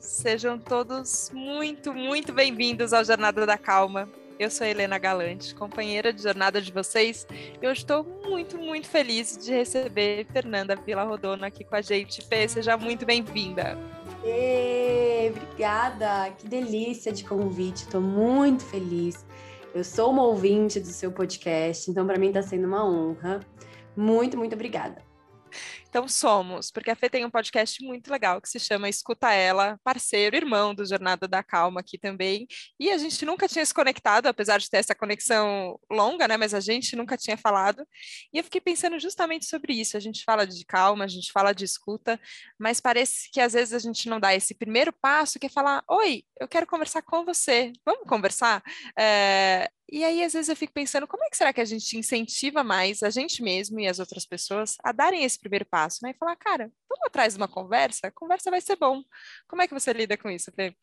Sejam todos muito, muito bem-vindos ao Jornada da Calma. Eu sou Helena Galante, companheira de jornada de vocês, e hoje estou muito, muito feliz de receber Fernanda Vila Rodono aqui com a gente. Fê, seja muito bem-vinda. Obrigada, que delícia de convite, estou muito feliz. Eu sou uma ouvinte do seu podcast, então para mim está sendo uma honra. Muito, muito obrigada. Então somos, porque a Fê tem um podcast muito legal que se chama Escuta Ela, parceiro, irmão do Jornada da Calma aqui também. E a gente nunca tinha se conectado, apesar de ter essa conexão longa, né? Mas a gente nunca tinha falado. E eu fiquei pensando justamente sobre isso. A gente fala de calma, a gente fala de escuta, mas parece que às vezes a gente não dá esse primeiro passo que é falar: Oi, eu quero conversar com você, vamos conversar? É, e aí, às vezes, eu fico pensando, como é que será que a gente incentiva mais a gente mesmo e as outras pessoas a darem esse primeiro passo, né? E falar, cara, vamos atrás de uma conversa? A conversa vai ser bom. Como é que você lida com isso, Fê?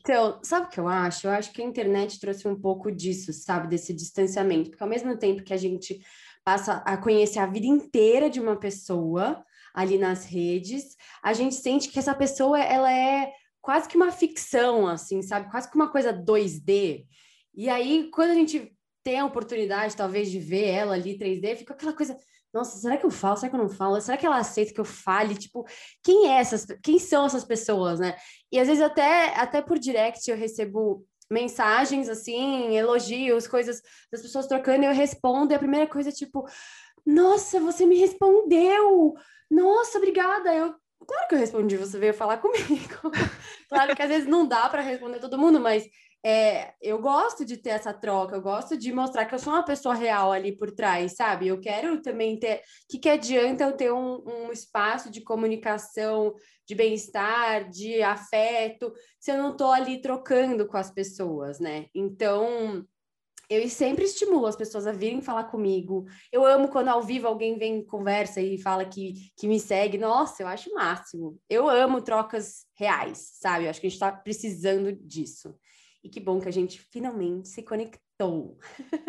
Então, sabe o que eu acho? Eu acho que a internet trouxe um pouco disso, sabe? Desse distanciamento. Porque ao mesmo tempo que a gente passa a conhecer a vida inteira de uma pessoa ali nas redes, a gente sente que essa pessoa, ela é quase que uma ficção, assim, sabe? Quase que uma coisa 2D. E aí, quando a gente tem a oportunidade, talvez, de ver ela ali 3D, fica aquela coisa. Nossa, será que eu falo? Será que eu não falo? Será que ela aceita que eu fale? Tipo, quem é essas, quem são essas pessoas, né? E às vezes até, até por direct eu recebo mensagens assim, elogios, coisas das pessoas trocando, e eu respondo, e a primeira coisa é tipo, nossa, você me respondeu! Nossa, obrigada! Eu, claro que eu respondi, você veio falar comigo. claro que às vezes não dá para responder todo mundo, mas é, eu gosto de ter essa troca, eu gosto de mostrar que eu sou uma pessoa real ali por trás, sabe? Eu quero também ter. Que, que adianta eu ter um, um espaço de comunicação, de bem-estar, de afeto, se eu não estou ali trocando com as pessoas, né? Então. Eu sempre estimulo as pessoas a virem falar comigo. Eu amo quando ao vivo alguém vem conversa e fala que, que me segue. Nossa, eu acho o máximo. Eu amo trocas reais, sabe? Eu acho que a gente está precisando disso. E que bom que a gente finalmente se conectou.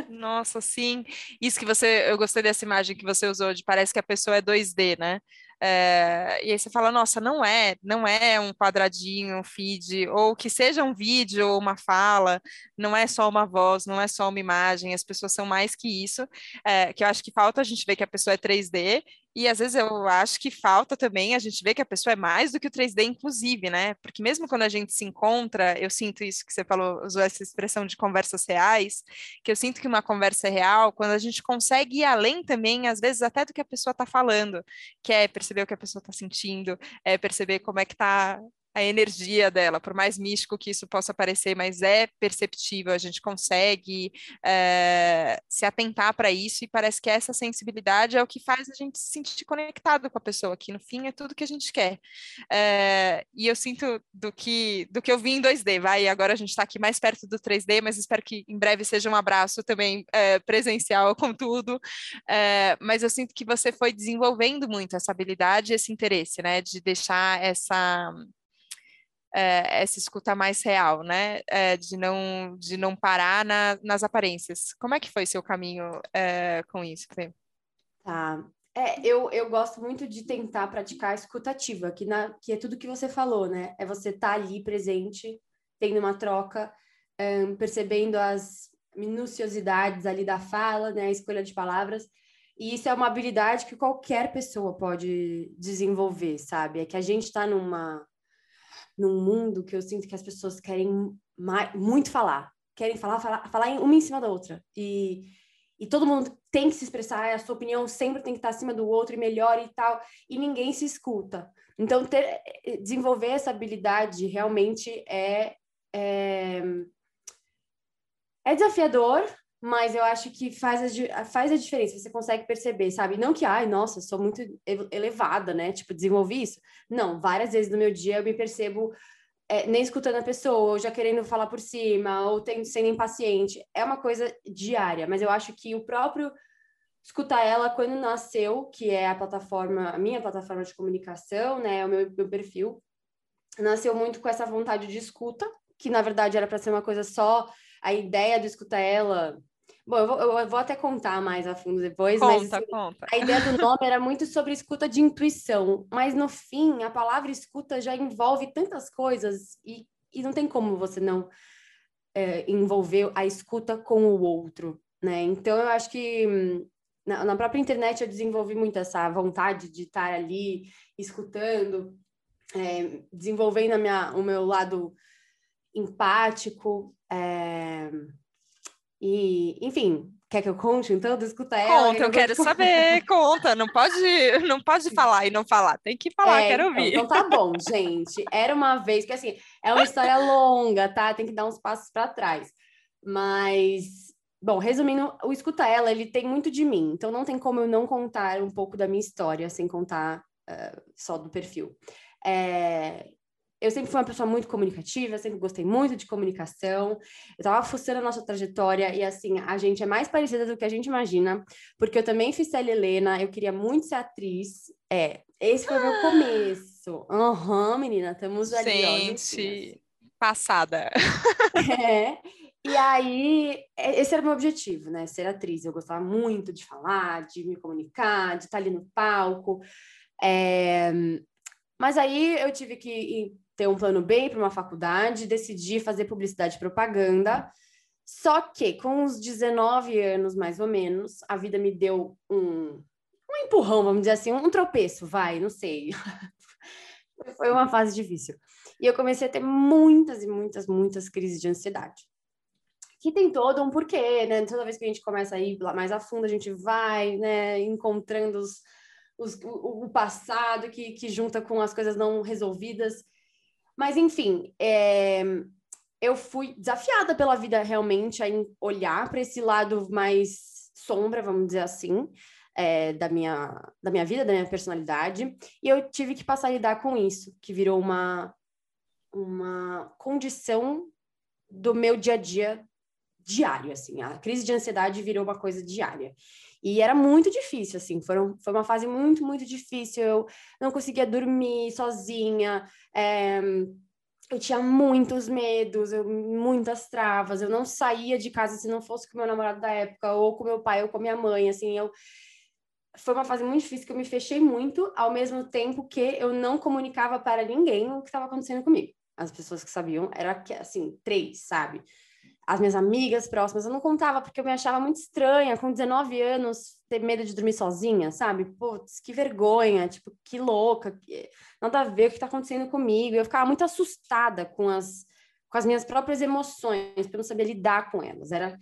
Nossa, sim. Isso que você, eu gostei dessa imagem que você usou de parece que a pessoa é 2D, né? É, e aí você fala, nossa, não é, não é um quadradinho, um feed, ou que seja um vídeo ou uma fala, não é só uma voz, não é só uma imagem, as pessoas são mais que isso, é, que eu acho que falta a gente ver que a pessoa é 3D, e às vezes eu acho que falta também a gente ver que a pessoa é mais do que o 3D, inclusive, né? Porque mesmo quando a gente se encontra, eu sinto isso que você falou, usou essa expressão de conversas reais, que eu sinto que uma conversa é real quando a gente consegue ir além também, às vezes até do que a pessoa está falando, que é perceber o que a pessoa está sentindo, é perceber como é que está a energia dela, por mais místico que isso possa parecer, mas é perceptível, a gente consegue é, se atentar para isso e parece que essa sensibilidade é o que faz a gente se sentir conectado com a pessoa, que no fim é tudo que a gente quer. É, e eu sinto do que, do que eu vi em 2D, vai, agora a gente está aqui mais perto do 3D, mas espero que em breve seja um abraço também é, presencial com tudo, mas eu sinto que você foi desenvolvendo muito essa habilidade, esse interesse, né, de deixar essa é, essa escuta mais real, né? É, de, não, de não parar na, nas aparências. Como é que foi seu caminho é, com isso, Fê? Tá. É, eu, eu gosto muito de tentar praticar a escutativa, que, na, que é tudo que você falou, né? É você estar tá ali presente, tendo uma troca, um, percebendo as minuciosidades ali da fala, né? A escolha de palavras. E isso é uma habilidade que qualquer pessoa pode desenvolver, sabe? É que a gente está numa num mundo que eu sinto que as pessoas querem mais, muito falar, querem falar, falar, falar uma em cima da outra. E, e todo mundo tem que se expressar, a sua opinião sempre tem que estar acima do outro e melhor e tal, e ninguém se escuta. Então, ter, eh, desenvolver essa habilidade realmente é, é, é desafiador, mas eu acho que faz a, faz a diferença, você consegue perceber, sabe? Não que, ai, nossa, sou muito elevada, né? Tipo, desenvolvi isso. Não, várias vezes no meu dia eu me percebo é, nem escutando a pessoa, ou já querendo falar por cima, ou tendo, sendo impaciente. É uma coisa diária, mas eu acho que o próprio escutar ela quando nasceu, que é a plataforma, a minha plataforma de comunicação, né? O meu, meu perfil, nasceu muito com essa vontade de escuta, que na verdade era para ser uma coisa só a ideia do escutar ela Bom, eu vou, eu vou, até contar mais a fundo depois, conta, mas assim, conta. a ideia do nome era muito sobre escuta de intuição, mas no fim a palavra escuta já envolve tantas coisas e, e não tem como você não é, envolver a escuta com o outro, né? Então eu acho que na, na própria internet eu desenvolvi muito essa vontade de estar ali escutando, é, desenvolvendo a minha, o meu lado empático, é, e, enfim, quer que eu conte então? Escuta ela. Conta, eu quero saber, conta. Não pode, não pode falar e não falar, tem que falar, é, quero então, ouvir. Então tá bom, gente. Era uma vez, porque assim, é uma história longa, tá? Tem que dar uns passos para trás. Mas, bom, resumindo, o Escuta Ela, ele tem muito de mim, então não tem como eu não contar um pouco da minha história sem contar uh, só do perfil. É, eu sempre fui uma pessoa muito comunicativa, sempre gostei muito de comunicação. Eu tava fuçando a nossa trajetória e, assim, a gente é mais parecida do que a gente imagina, porque eu também fiz Célia Helena, eu queria muito ser atriz. É, esse foi o meu começo. Aham, uhum, menina, estamos ali, Gente, ó, passada. É, e aí, esse era o meu objetivo, né? Ser atriz. Eu gostava muito de falar, de me comunicar, de estar ali no palco. É... Mas aí eu tive que ter um plano B para uma faculdade, decidi fazer publicidade e propaganda. Só que com os 19 anos, mais ou menos, a vida me deu um, um empurrão, vamos dizer assim, um tropeço, vai, não sei. Foi uma fase difícil. E eu comecei a ter muitas e muitas, muitas crises de ansiedade. Que tem todo um porquê, né? Toda vez que a gente começa a ir mais a fundo, a gente vai, né, encontrando os, os, o, o passado que, que junta com as coisas não resolvidas. Mas, enfim, é... eu fui desafiada pela vida realmente a olhar para esse lado mais sombra, vamos dizer assim, é, da, minha, da minha vida, da minha personalidade. E eu tive que passar a lidar com isso, que virou uma, uma condição do meu dia a dia diário, assim. A crise de ansiedade virou uma coisa diária. E era muito difícil, assim, foram, foi uma fase muito, muito difícil. Eu não conseguia dormir sozinha, é, eu tinha muitos medos, eu, muitas travas. Eu não saía de casa se não fosse com meu namorado da época, ou com meu pai, ou com minha mãe, assim, eu foi uma fase muito difícil que eu me fechei muito, ao mesmo tempo que eu não comunicava para ninguém o que estava acontecendo comigo. As pessoas que sabiam era assim, três, sabe? As minhas amigas próximas, eu não contava porque eu me achava muito estranha, com 19 anos, ter medo de dormir sozinha, sabe? Putz, que vergonha, tipo, que louca, que... nada a ver o que tá acontecendo comigo. Eu ficava muito assustada com as, com as minhas próprias emoções, porque eu não sabia lidar com elas. Era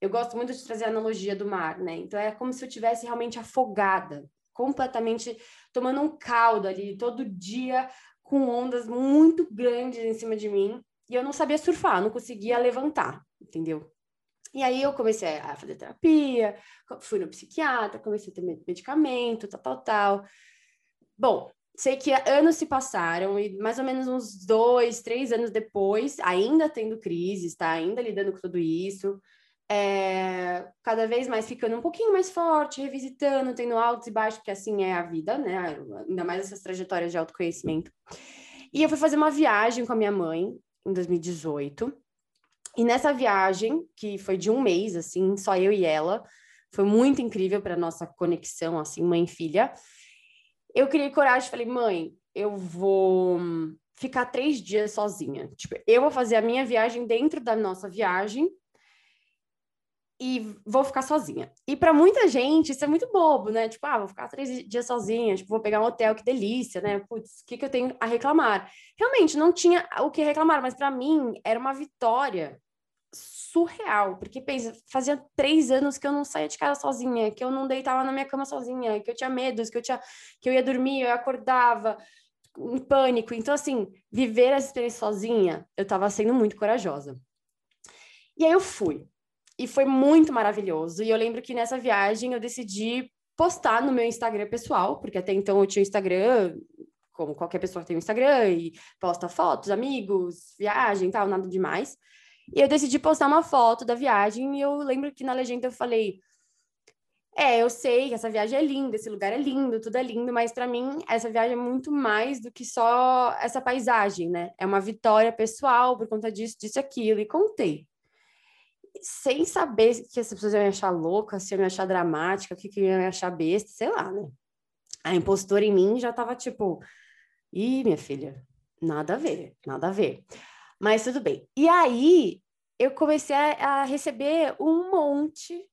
eu gosto muito de trazer a analogia do mar, né? Então é como se eu tivesse realmente afogada, completamente tomando um caldo ali todo dia com ondas muito grandes em cima de mim e eu não sabia surfar, não conseguia levantar, entendeu? E aí eu comecei a fazer terapia, fui no psiquiatra, comecei a ter medicamento, tal, tal, tal. Bom, sei que anos se passaram e mais ou menos uns dois, três anos depois, ainda tendo crises, tá? Ainda lidando com tudo isso, é, cada vez mais ficando um pouquinho mais forte, revisitando, tendo altos e baixos, porque assim é a vida, né? Ainda mais essas trajetórias de autoconhecimento. E eu fui fazer uma viagem com a minha mãe, em 2018. E nessa viagem, que foi de um mês, assim, só eu e ela, foi muito incrível para nossa conexão, assim, mãe e filha. Eu criei coragem falei, mãe, eu vou ficar três dias sozinha. Tipo, eu vou fazer a minha viagem dentro da nossa viagem e vou ficar sozinha. E para muita gente isso é muito bobo, né? Tipo, ah, vou ficar três dias sozinha, tipo, vou pegar um hotel, que delícia, né? Putz, o que, que eu tenho a reclamar? Realmente, não tinha o que reclamar, mas para mim era uma vitória surreal, porque pensa, fazia três anos que eu não saía de casa sozinha, que eu não deitava na minha cama sozinha, que eu tinha medos, que eu tinha, que eu ia dormir, eu acordava em pânico. Então, assim, viver essa experiência sozinha, eu tava sendo muito corajosa. E aí eu fui. E foi muito maravilhoso. E eu lembro que nessa viagem eu decidi postar no meu Instagram pessoal, porque até então eu tinha Instagram, como qualquer pessoa tem um Instagram, e posta fotos, amigos, viagem tal, nada demais. E eu decidi postar uma foto da viagem, e eu lembro que na legenda eu falei. É, eu sei que essa viagem é linda, esse lugar é lindo, tudo é lindo, mas para mim essa viagem é muito mais do que só essa paisagem, né? É uma vitória pessoal por conta disso, disso, aquilo, e contei. Sem saber que as pessoas iam me achar louca, se iam me achar dramática, o que, que iam me achar besta, sei lá, né? A impostora em mim já tava tipo, ih, minha filha, nada a ver, nada a ver. Mas tudo bem. E aí eu comecei a, a receber um monte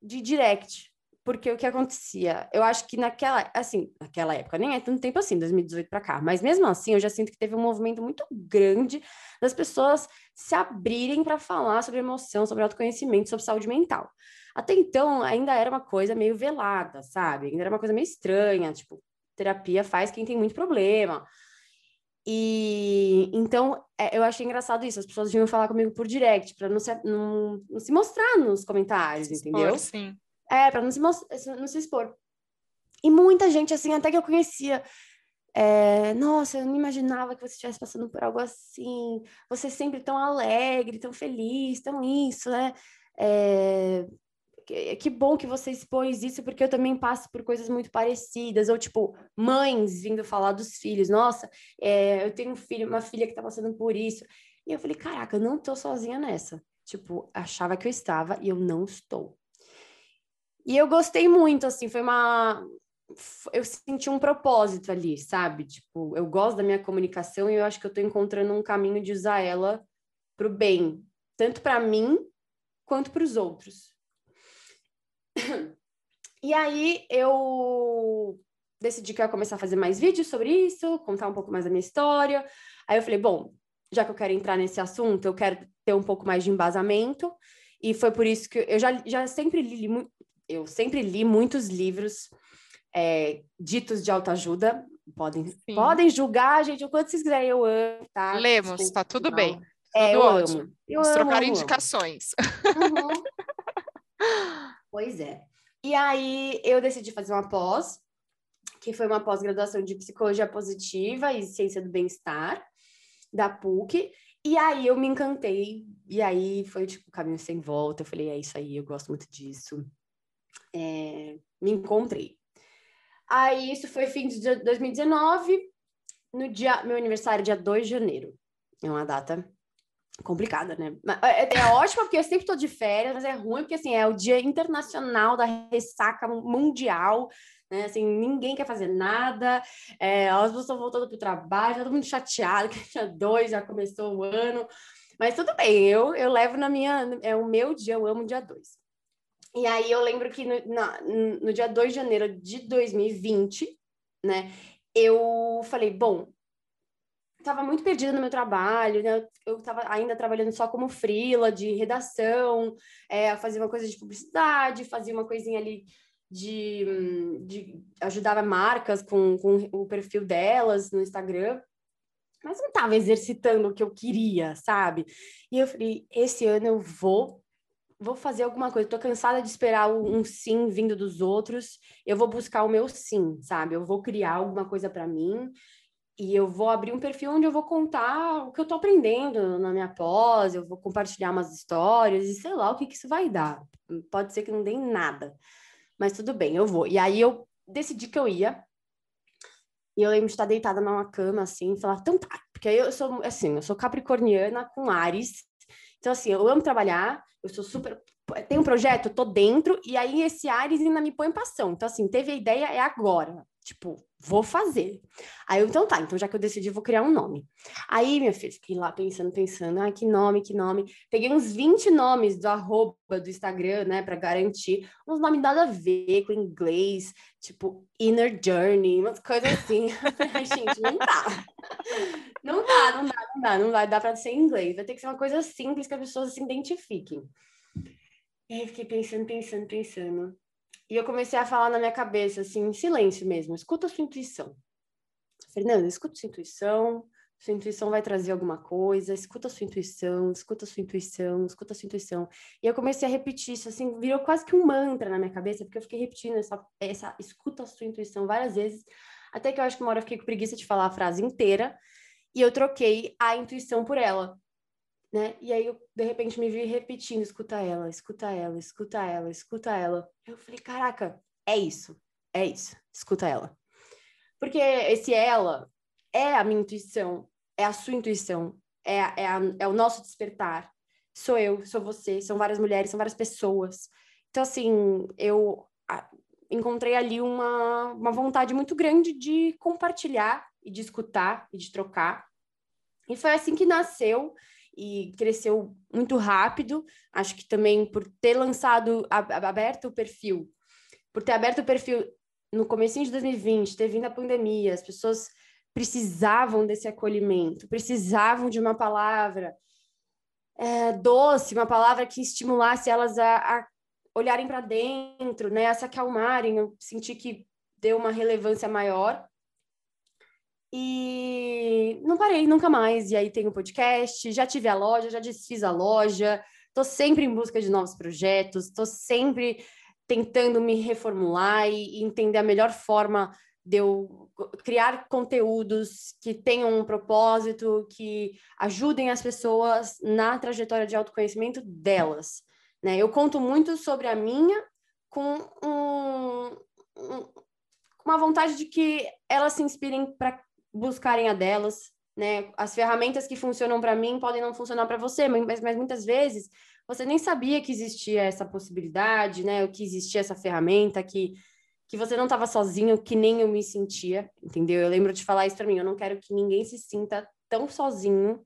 de direct porque o que acontecia? Eu acho que naquela, assim, naquela época, nem é tanto tempo assim, 2018 para cá, mas mesmo assim eu já sinto que teve um movimento muito grande das pessoas se abrirem para falar sobre emoção, sobre autoconhecimento, sobre saúde mental. Até então ainda era uma coisa meio velada, sabe? Ainda era uma coisa meio estranha, tipo, terapia faz quem tem muito problema. E então é, eu achei engraçado isso, as pessoas vinham falar comigo por direct, para não se, não, não se mostrar nos comentários, entendeu? Sim. É, pra não se, não se expor. E muita gente, assim, até que eu conhecia. É, Nossa, eu não imaginava que você estivesse passando por algo assim. Você sempre tão alegre, tão feliz, tão isso, né? É, que, que bom que você expôs isso, porque eu também passo por coisas muito parecidas. Ou, tipo, mães vindo falar dos filhos. Nossa, é, eu tenho um filho, uma filha que tá passando por isso. E eu falei, caraca, eu não tô sozinha nessa. Tipo, achava que eu estava e eu não estou. E eu gostei muito, assim, foi uma. Eu senti um propósito ali, sabe? Tipo, eu gosto da minha comunicação e eu acho que eu tô encontrando um caminho de usar ela pro bem, tanto para mim quanto para os outros. E aí eu decidi que eu ia começar a fazer mais vídeos sobre isso, contar um pouco mais da minha história. Aí eu falei, bom, já que eu quero entrar nesse assunto, eu quero ter um pouco mais de embasamento. E foi por isso que eu já, já sempre li, eu sempre li muitos livros é, ditos de autoajuda. Podem, podem julgar, gente, o quanto vocês quiserem, eu amo, tá? Lemos, Desculpa, tá tudo não. bem. É, eu ótimo. amo. Eu Vamos amo, trocar amo, indicações. Uhum. pois é. E aí eu decidi fazer uma pós, que foi uma pós-graduação de psicologia positiva e ciência do bem-estar da PUC. E aí eu me encantei, e aí foi tipo caminho sem volta. Eu falei, é isso aí, eu gosto muito disso é, me encontrei. Aí isso foi fim de 2019, no dia, meu aniversário, dia 2 de janeiro. É uma data complicada, né? É, é, é ótimo porque eu sempre estou de férias, mas é ruim porque assim é o dia internacional da ressaca mundial, né? Assim, ninguém quer fazer nada, é, as pessoas estão voltando para o trabalho, todo mundo chateado que dia 2 já começou o ano, mas tudo bem, eu, eu levo na minha, é o meu dia, eu amo dia 2. E aí eu lembro que no, na, no dia 2 de janeiro de 2020, né, eu falei, bom, estava muito perdida no meu trabalho, né? Eu estava ainda trabalhando só como frila de redação, é, fazia uma coisa de publicidade, fazia uma coisinha ali de, de ajudava marcas com, com o perfil delas no Instagram, mas não estava exercitando o que eu queria, sabe? E eu falei, esse ano eu vou vou fazer alguma coisa. Tô cansada de esperar um sim vindo dos outros. Eu vou buscar o meu sim, sabe? Eu vou criar alguma coisa para mim e eu vou abrir um perfil onde eu vou contar o que eu tô aprendendo na minha pós, eu vou compartilhar umas histórias e sei lá o que que isso vai dar. Pode ser que não dê nada. Mas tudo bem, eu vou. E aí eu decidi que eu ia. E eu lembro de estar deitada numa cama assim, e falar, então tá, porque aí eu sou assim, eu sou capricorniana com Ares, então, assim, eu amo trabalhar, eu sou super. Tem um projeto, eu tô dentro, e aí esse Ares ainda me põe em passão. Então, assim, teve a ideia, é agora. Tipo, vou fazer. Aí eu, então tá, então já que eu decidi, vou criar um nome. Aí, minha filha, fiquei lá pensando, pensando, ai, que nome, que nome. Peguei uns 20 nomes do arroba do Instagram, né, para garantir. Uns nomes nada a ver com inglês, tipo Inner Journey, umas coisas assim. Gente, não dá. Não dá, não dá, dá, não vai dar para ser em inglês. Vai ter que ser uma coisa simples que as pessoas se identifiquem. E aí fiquei pensando, pensando, pensando. E eu comecei a falar na minha cabeça, assim, em silêncio mesmo. Escuta a sua intuição. Fernanda, escuta a sua intuição. Sua intuição vai trazer alguma coisa. Escuta a sua intuição, escuta a sua intuição, escuta a sua intuição. E eu comecei a repetir isso, assim, virou quase que um mantra na minha cabeça, porque eu fiquei repetindo essa, essa escuta a sua intuição várias vezes. Até que eu acho que uma hora eu fiquei com preguiça de falar a frase inteira. E eu troquei a intuição por ela né? E aí eu, de repente, me vi repetindo, escuta ela, escuta ela, escuta ela, escuta ela. Eu falei, caraca, é isso, é isso, escuta ela. Porque esse ela é a minha intuição, é a sua intuição, é, é, a, é o nosso despertar. sou eu, sou você, são várias mulheres, são várias pessoas. Então, assim, eu encontrei ali uma, uma vontade muito grande de compartilhar e de escutar e de trocar. E foi assim que nasceu e cresceu muito rápido. Acho que também por ter lançado, aberto o perfil, por ter aberto o perfil no começo de 2020, ter vindo a pandemia, as pessoas precisavam desse acolhimento, precisavam de uma palavra é, doce, uma palavra que estimulasse elas a, a olharem para dentro, né, a se acalmarem. Eu senti que deu uma relevância maior. E não parei nunca mais. E aí tem o podcast, já tive a loja, já desfiz a loja, estou sempre em busca de novos projetos, estou sempre tentando me reformular e, e entender a melhor forma de eu criar conteúdos que tenham um propósito, que ajudem as pessoas na trajetória de autoconhecimento delas. Né? Eu conto muito sobre a minha com um, um, uma vontade de que elas se inspirem para buscarem a delas. Né? As ferramentas que funcionam para mim podem não funcionar para você, mas, mas muitas vezes você nem sabia que existia essa possibilidade, né? que existia essa ferramenta, que que você não estava sozinho, que nem eu me sentia, entendeu? Eu lembro de falar isso para mim, eu não quero que ninguém se sinta tão sozinho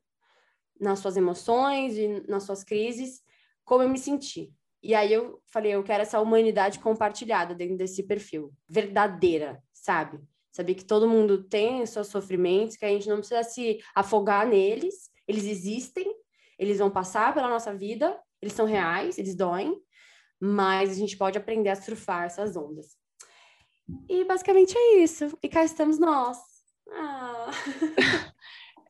nas suas emoções e nas suas crises como eu me senti. E aí eu falei, eu quero essa humanidade compartilhada dentro desse perfil, verdadeira, sabe? Saber que todo mundo tem seus sofrimentos, que a gente não precisa se afogar neles, eles existem, eles vão passar pela nossa vida, eles são reais, eles doem, mas a gente pode aprender a surfar essas ondas. E basicamente é isso. E cá estamos nós. Ah.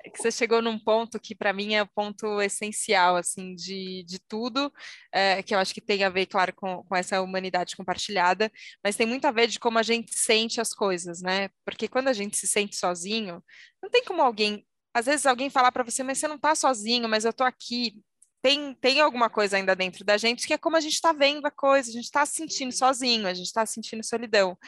É que você chegou num ponto que para mim é o ponto essencial assim de, de tudo, é, que eu acho que tem a ver, claro, com, com essa humanidade compartilhada, mas tem muito a ver de como a gente sente as coisas, né? Porque quando a gente se sente sozinho, não tem como alguém, às vezes alguém falar para você, mas você não está sozinho, mas eu estou aqui, tem, tem alguma coisa ainda dentro da gente que é como a gente está vendo a coisa, a gente está se sentindo sozinho, a gente está sentindo solidão.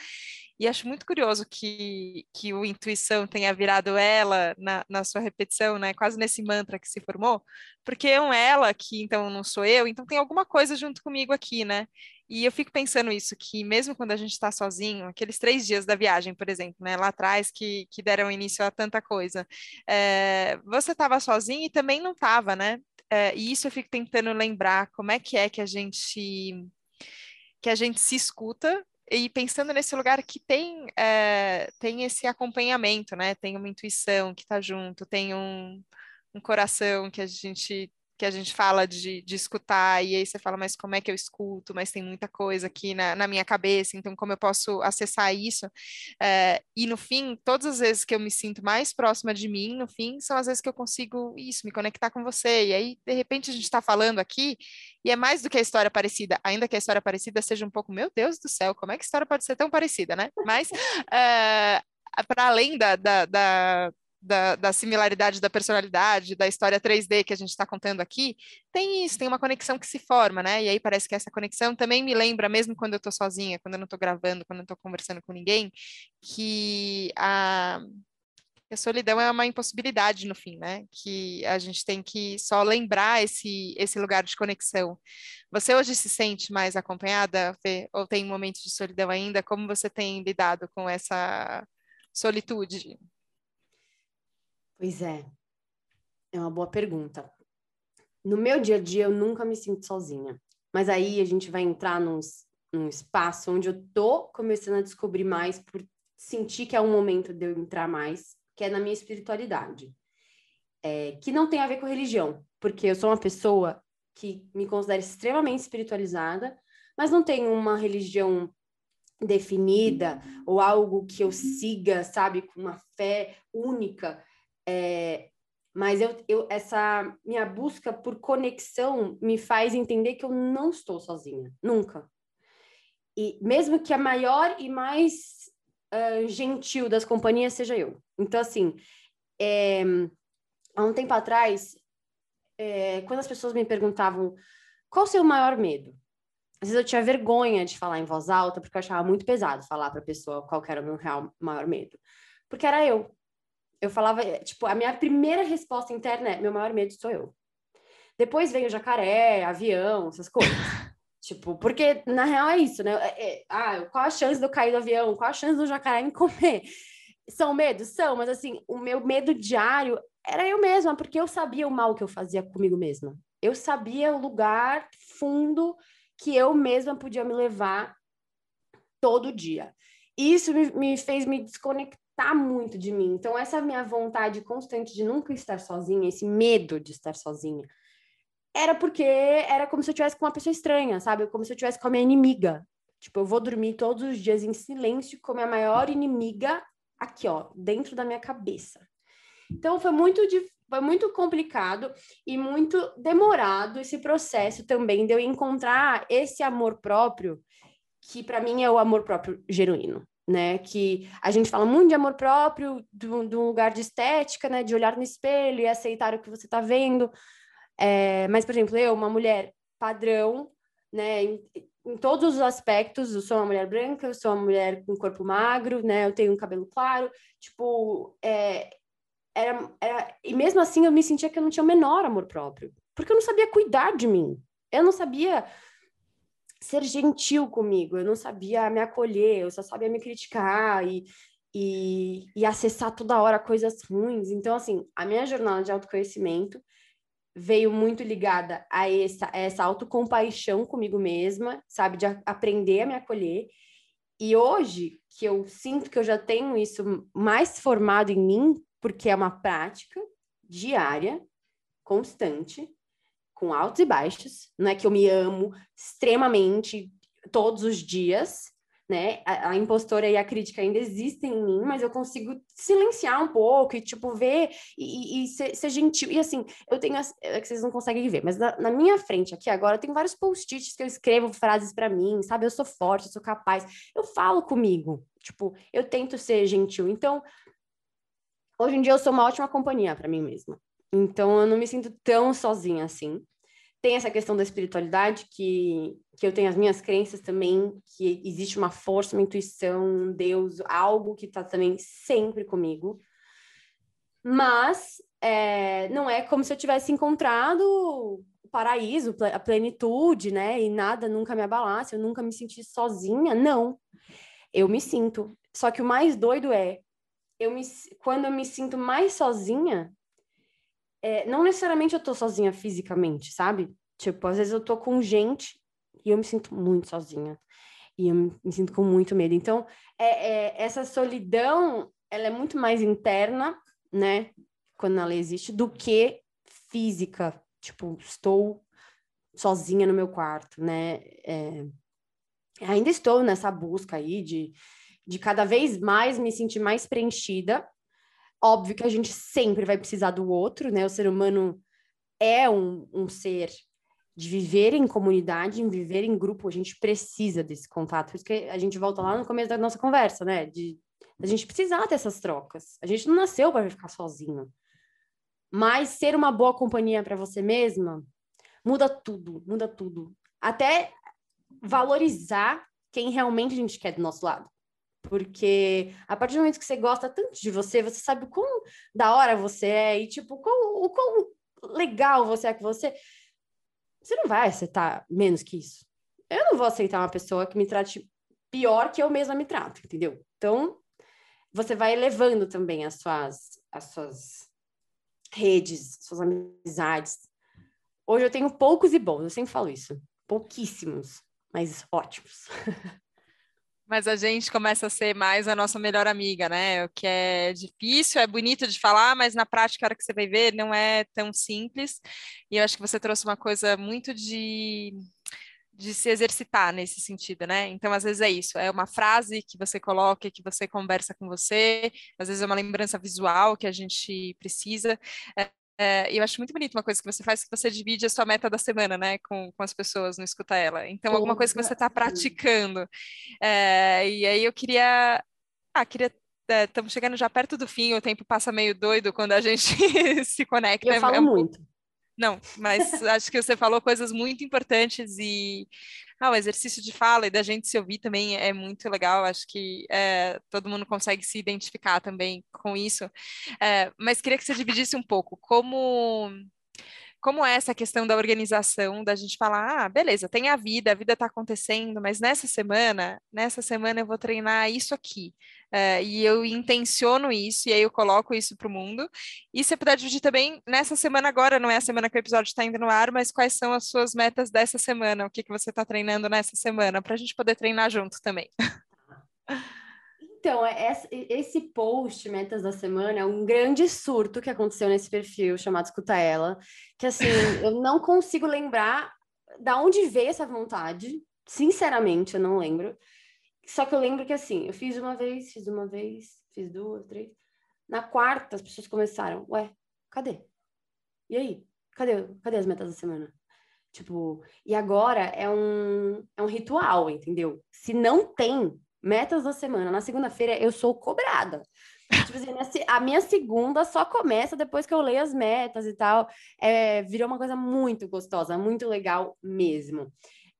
E acho muito curioso que, que o intuição tenha virado ela na, na sua repetição, né? Quase nesse mantra que se formou, porque é um ela que então não sou eu, então tem alguma coisa junto comigo aqui, né? E eu fico pensando isso, que mesmo quando a gente está sozinho, aqueles três dias da viagem, por exemplo, né, lá atrás, que, que deram início a tanta coisa, é, você estava sozinho e também não estava, né? É, e isso eu fico tentando lembrar como é que é que a gente que a gente se escuta e pensando nesse lugar que tem é, tem esse acompanhamento, né? Tem uma intuição que está junto, tem um, um coração que a gente que a gente fala de, de escutar, e aí você fala, mas como é que eu escuto? Mas tem muita coisa aqui na, na minha cabeça, então como eu posso acessar isso? É, e no fim, todas as vezes que eu me sinto mais próxima de mim, no fim, são as vezes que eu consigo isso, me conectar com você. E aí, de repente, a gente está falando aqui, e é mais do que a história parecida, ainda que a história parecida seja um pouco, meu Deus do céu, como é que a história pode ser tão parecida, né? Mas. É, para além da, da, da, da, da, similaridade da personalidade, da história 3D que a gente está contando aqui, tem isso, tem uma conexão que se forma, né? E aí parece que essa conexão também me lembra, mesmo quando eu estou sozinha, quando eu não estou gravando, quando eu não estou conversando com ninguém, que a, a solidão é uma impossibilidade no fim, né? Que a gente tem que só lembrar esse, esse lugar de conexão. Você hoje se sente mais acompanhada, Fê? Ou tem momentos de solidão ainda? Como você tem lidado com essa solitude? Pois é, é uma boa pergunta. No meu dia a dia, eu nunca me sinto sozinha. Mas aí a gente vai entrar num, num espaço onde eu tô começando a descobrir mais, por sentir que é um momento de eu entrar mais, que é na minha espiritualidade. É, que não tem a ver com religião, porque eu sou uma pessoa que me considero extremamente espiritualizada, mas não tenho uma religião definida ou algo que eu siga, sabe, com uma fé única. É, mas eu, eu, essa minha busca por conexão me faz entender que eu não estou sozinha, nunca. E mesmo que a maior e mais uh, gentil das companhias seja eu. Então, assim, é, há um tempo atrás, é, quando as pessoas me perguntavam qual o seu maior medo, às vezes eu tinha vergonha de falar em voz alta, porque eu achava muito pesado falar para a pessoa qual era o meu real maior medo. Porque era eu eu falava, tipo, a minha primeira resposta interna é: meu maior medo sou eu. Depois vem o jacaré, avião, essas coisas. tipo, porque na real é isso, né? É, é, ah, qual a chance de eu cair do avião? Qual a chance do jacaré me comer? São medos? São, mas assim, o meu medo diário era eu mesma, porque eu sabia o mal que eu fazia comigo mesma. Eu sabia o lugar fundo que eu mesma podia me levar todo dia. Isso me, me fez me desconectar muito de mim. Então, essa minha vontade constante de nunca estar sozinha, esse medo de estar sozinha, era porque era como se eu tivesse com uma pessoa estranha, sabe? Como se eu tivesse com a minha inimiga. Tipo, eu vou dormir todos os dias em silêncio com a minha maior inimiga aqui, ó, dentro da minha cabeça. Então foi muito foi muito complicado e muito demorado esse processo também de eu encontrar esse amor próprio, que para mim é o amor próprio genuíno, né? Que a gente fala muito de amor próprio, do, do lugar de estética, né? De olhar no espelho e aceitar o que você está vendo. É, mas, por exemplo, eu, uma mulher padrão, né? Em, em, todos os aspectos, eu sou uma mulher branca, eu sou uma mulher com corpo magro, né? Eu tenho um cabelo claro, tipo, é, era, era, e mesmo assim eu me sentia que eu não tinha o menor amor próprio, porque eu não sabia cuidar de mim, eu não sabia ser gentil comigo, eu não sabia me acolher, eu só sabia me criticar e, e, e acessar toda hora coisas ruins. Então, assim, a minha jornada de autoconhecimento veio muito ligada a essa, a essa autocompaixão comigo mesma, sabe, de a, aprender a me acolher. E hoje, que eu sinto que eu já tenho isso mais formado em mim, porque é uma prática diária, constante, com altos e baixos. Não é que eu me amo extremamente todos os dias, né? A, a, impostora e a crítica ainda existem em mim, mas eu consigo silenciar um pouco e, tipo, ver e, e ser, ser, gentil. E, assim, eu tenho... As, é que vocês não conseguem ver, mas na, na minha frente aqui agora, eu tenho vários post-its que eu escrevo frases para mim, sabe? Eu sou forte, eu sou capaz. Eu falo comigo. Tipo, eu tento ser gentil. Então, hoje em dia eu sou uma ótima companhia para mim mesma. Então eu não me sinto tão sozinha assim. Tem essa questão da espiritualidade que, que eu tenho as minhas crenças também, que existe uma força, uma intuição, um Deus, algo que está também sempre comigo. Mas é, não é como se eu tivesse encontrado o paraíso, a plenitude, né? E nada nunca me abalasse, eu nunca me senti sozinha. Não, eu me sinto. Só que o mais doido é, eu me, quando eu me sinto mais sozinha, é, não necessariamente eu tô sozinha fisicamente, sabe? Tipo, às vezes eu tô com gente e eu me sinto muito sozinha. E eu me sinto com muito medo. Então, é, é, essa solidão, ela é muito mais interna, né? Quando ela existe, do que física. Tipo, estou sozinha no meu quarto, né? É, ainda estou nessa busca aí de de cada vez mais me sentir mais preenchida. Óbvio que a gente sempre vai precisar do outro, né? O ser humano é um, um ser de viver em comunidade, em viver em grupo, a gente precisa desse contato. Por isso que a gente volta lá no começo da nossa conversa, né? De a gente precisar dessas trocas. A gente não nasceu para ficar sozinho. Mas ser uma boa companhia para você mesma muda tudo, muda tudo. Até valorizar quem realmente a gente quer do nosso lado. Porque a partir do momento que você gosta tanto de você, você sabe o quão da hora você é e, tipo, quão, o quão legal você é com você. Você não vai aceitar menos que isso. Eu não vou aceitar uma pessoa que me trate pior que eu mesma me trato, entendeu? Então, você vai elevando também as suas, as suas redes, suas amizades. Hoje eu tenho poucos e bons, eu sempre falo isso. Pouquíssimos, mas ótimos. Mas a gente começa a ser mais a nossa melhor amiga, né? O que é difícil, é bonito de falar, mas na prática, a hora que você vai ver, não é tão simples. E eu acho que você trouxe uma coisa muito de de se exercitar nesse sentido, né? Então, às vezes é isso, é uma frase que você coloca, que você conversa com você, às vezes é uma lembrança visual que a gente precisa. É, é, eu acho muito bonito uma coisa que você faz, que você divide a sua meta da semana, né, com, com as pessoas, não escuta ela. Então, alguma coisa que você está praticando. É, e aí eu queria. Ah, queria. Estamos é, chegando já perto do fim, o tempo passa meio doido quando a gente se conecta. Eu é falo é muito. Não, mas acho que você falou coisas muito importantes e ah, o exercício de fala e da gente se ouvir também é muito legal. Acho que é, todo mundo consegue se identificar também com isso. É, mas queria que você dividisse um pouco como como é essa questão da organização, da gente falar, ah, beleza, tem a vida, a vida está acontecendo, mas nessa semana, nessa semana eu vou treinar isso aqui. Uh, e eu intenciono isso, e aí eu coloco isso para o mundo. E você puder dividir também nessa semana agora, não é a semana que o episódio está indo no ar, mas quais são as suas metas dessa semana? O que, que você está treinando nessa semana, para a gente poder treinar junto também. Então, é esse post, Metas da Semana, é um grande surto que aconteceu nesse perfil chamado Escuta Ela, que assim, eu não consigo lembrar da onde veio essa vontade, sinceramente, eu não lembro. Só que eu lembro que assim, eu fiz uma vez, fiz uma vez, fiz duas, três. Na quarta, as pessoas começaram, ué, cadê? E aí? Cadê, cadê as metas da semana? Tipo, e agora é um, é um ritual, entendeu? Se não tem metas da semana, na segunda-feira eu sou cobrada. Tipo assim, a minha segunda só começa depois que eu leio as metas e tal. É, virou uma coisa muito gostosa, muito legal mesmo.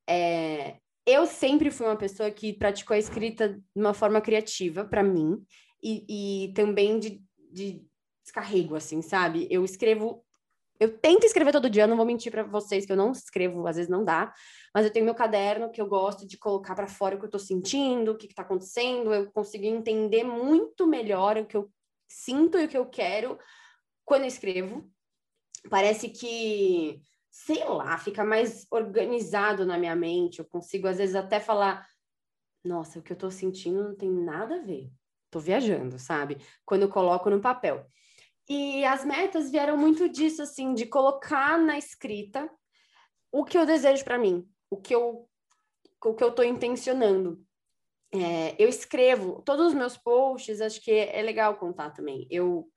É, eu sempre fui uma pessoa que praticou a escrita de uma forma criativa para mim e, e também de, de descarrego, assim, sabe? Eu escrevo eu tento escrever todo dia, não vou mentir para vocês que eu não escrevo, às vezes não dá, mas eu tenho meu caderno que eu gosto de colocar para fora o que eu estou sentindo, o que está acontecendo, eu consigo entender muito melhor o que eu sinto e o que eu quero quando eu escrevo. Parece que sei lá, fica mais organizado na minha mente. Eu consigo, às vezes, até falar: nossa, o que eu tô sentindo não tem nada a ver. Tô viajando, sabe? Quando eu coloco no papel. E as metas vieram muito disso, assim, de colocar na escrita o que eu desejo para mim, o que eu, o que eu tô intencionando. É, eu escrevo todos os meus posts, acho que é legal contar também. Eu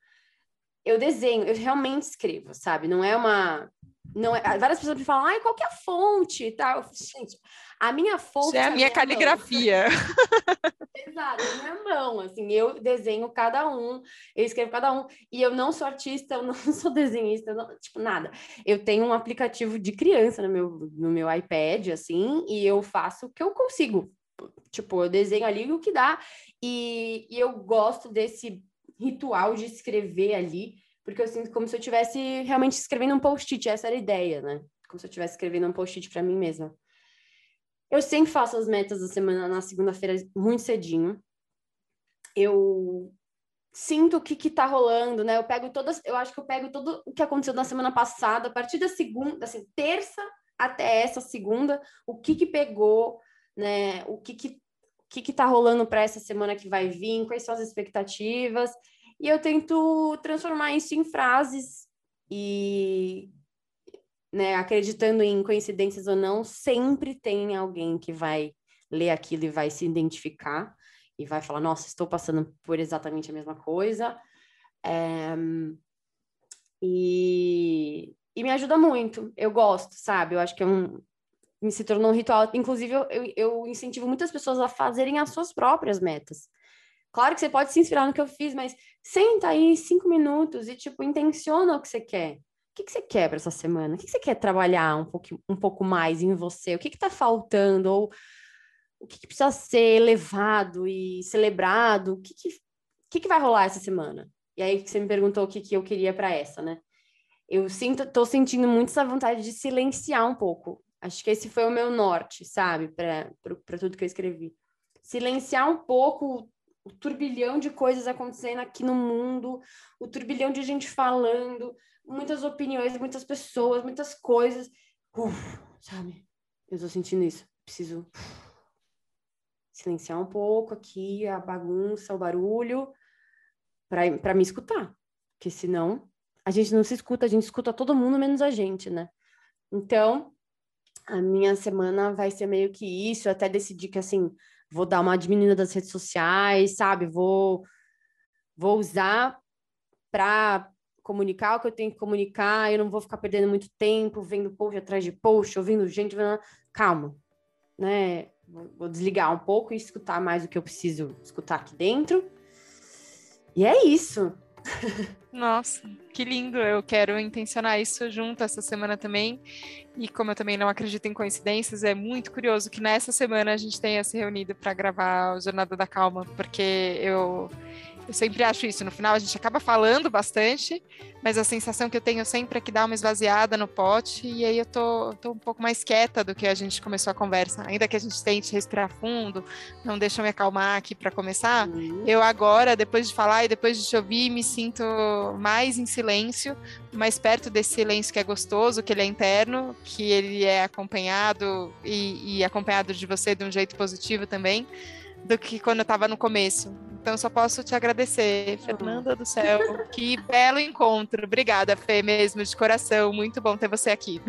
eu desenho, eu realmente escrevo, sabe? Não é uma não é, várias pessoas me falam, ai, qual que é a fonte e tal. Gente, a minha fonte. é a, é minha, caligrafia. Exato, a minha mão, assim, eu desenho cada um, eu escrevo cada um, e eu não sou artista, eu não sou desenhista, não, tipo, nada. Eu tenho um aplicativo de criança no meu, no meu iPad, assim, e eu faço o que eu consigo. Tipo, eu desenho ali o que dá, e, e eu gosto desse ritual de escrever ali, porque eu sinto como se eu estivesse realmente escrevendo um post-it, essa era a ideia, né? Como se eu estivesse escrevendo um post-it para mim mesma. Eu sempre faço as metas da semana na segunda-feira muito cedinho. Eu sinto o que que tá rolando, né? Eu pego todas, eu acho que eu pego tudo o que aconteceu na semana passada, a partir da segunda, assim, terça até essa segunda, o que que pegou, né? O que que que que tá rolando para essa semana que vai vir, quais são as expectativas. E eu tento transformar isso em frases e, né, acreditando em coincidências ou não, sempre tem alguém que vai ler aquilo e vai se identificar e vai falar: Nossa, estou passando por exatamente a mesma coisa. É... E... e me ajuda muito. Eu gosto, sabe? Eu acho que é um, me se tornou um ritual. Inclusive, eu, eu, incentivo muitas pessoas a fazerem as suas próprias metas. Claro que você pode se inspirar no que eu fiz, mas senta aí cinco minutos e, tipo, intenciona o que você quer. O que, que você quer para essa semana? O que, que você quer trabalhar um pouco, um pouco mais em você? O que está faltando? Ou o que, que, precisa ser elevado e celebrado? O que, que, que, vai rolar essa semana? E aí você me perguntou o que, que eu queria para essa, né? Eu sinto, tô sentindo muito essa vontade de silenciar um pouco. Acho que esse foi o meu norte, sabe, para tudo que eu escrevi. Silenciar um pouco o turbilhão de coisas acontecendo aqui no mundo, o turbilhão de gente falando, muitas opiniões, muitas pessoas, muitas coisas. Uf, sabe? Eu tô sentindo isso. Preciso silenciar um pouco aqui a bagunça, o barulho, para me escutar. Porque senão a gente não se escuta, a gente escuta todo mundo menos a gente, né? Então, a minha semana vai ser meio que isso. Eu até decidi que, assim, vou dar uma diminuída das redes sociais, sabe? Vou, vou usar para comunicar o que eu tenho que comunicar, eu não vou ficar perdendo muito tempo vendo post atrás de post, ouvindo gente, calma, né? Vou desligar um pouco e escutar mais o que eu preciso escutar aqui dentro. E é isso. Nossa, que lindo! Eu quero intencionar isso junto essa semana também. E como eu também não acredito em coincidências, é muito curioso que nessa semana a gente tenha se reunido para gravar o Jornada da Calma, porque eu eu sempre acho isso. No final a gente acaba falando bastante, mas a sensação que eu tenho sempre é que dá uma esvaziada no pote e aí eu tô, tô um pouco mais quieta do que a gente começou a conversa. Ainda que a gente tente respirar fundo, não deixa eu me acalmar aqui para começar. Uhum. Eu agora, depois de falar e depois de te ouvir, me sinto mais em silêncio, mais perto desse silêncio que é gostoso, que ele é interno, que ele é acompanhado e, e acompanhado de você de um jeito positivo também do que quando eu estava no começo. Então, só posso te agradecer, Fernanda do céu. que belo encontro. Obrigada, Fê, mesmo, de coração. Muito bom ter você aqui.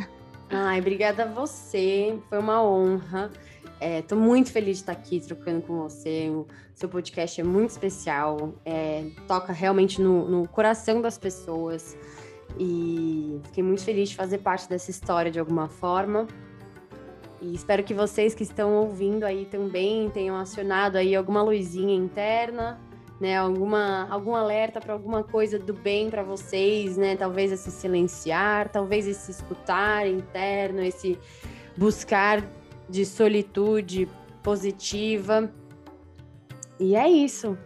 Ai, obrigada a você. Foi uma honra. Estou é, muito feliz de estar aqui trocando com você. O seu podcast é muito especial. É, toca realmente no, no coração das pessoas. E fiquei muito feliz de fazer parte dessa história de alguma forma. E espero que vocês que estão ouvindo aí também tenham acionado aí alguma luzinha interna, né? Alguma algum alerta para alguma coisa do bem para vocês, né? Talvez esse silenciar, talvez esse escutar interno, esse buscar de solitude positiva. E é isso.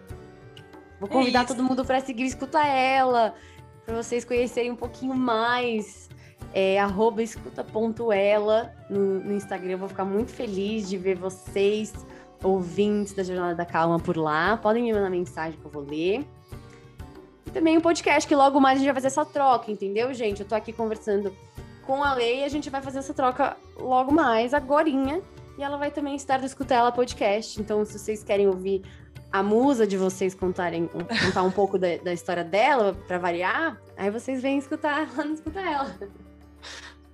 Vou é convidar é todo mundo para seguir escuta ela, para vocês conhecerem um pouquinho mais é escuta.ela no, no Instagram. Eu vou ficar muito feliz de ver vocês, ouvintes da Jornada da Calma, por lá. Podem me mandar mensagem que eu vou ler. E também o podcast, que logo mais a gente vai fazer essa troca, entendeu, gente? Eu tô aqui conversando com a Lei e a gente vai fazer essa troca logo mais, agorinha. E ela vai também estar no Escuta Ela Podcast. Então, se vocês querem ouvir a musa de vocês contarem contar um pouco da, da história dela, para variar, aí vocês vêm escutar lá no Escuta Ela.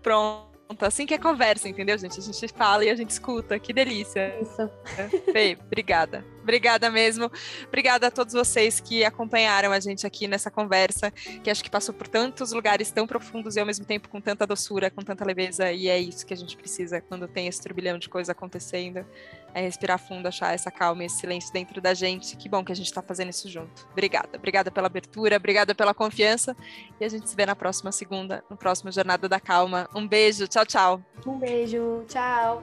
Pronto. Assim que é conversa, entendeu, gente? A gente fala e a gente escuta. Que delícia. Isso. Fê, obrigada. Obrigada mesmo. Obrigada a todos vocês que acompanharam a gente aqui nessa conversa, que acho que passou por tantos lugares tão profundos e ao mesmo tempo com tanta doçura, com tanta leveza. E é isso que a gente precisa quando tem esse turbilhão de coisa acontecendo. É respirar fundo, achar essa calma e esse silêncio dentro da gente. Que bom que a gente está fazendo isso junto. Obrigada. Obrigada pela abertura, obrigada pela confiança. E a gente se vê na próxima segunda, no próximo Jornada da Calma. Um beijo. Tchau, tchau. Um beijo. Tchau.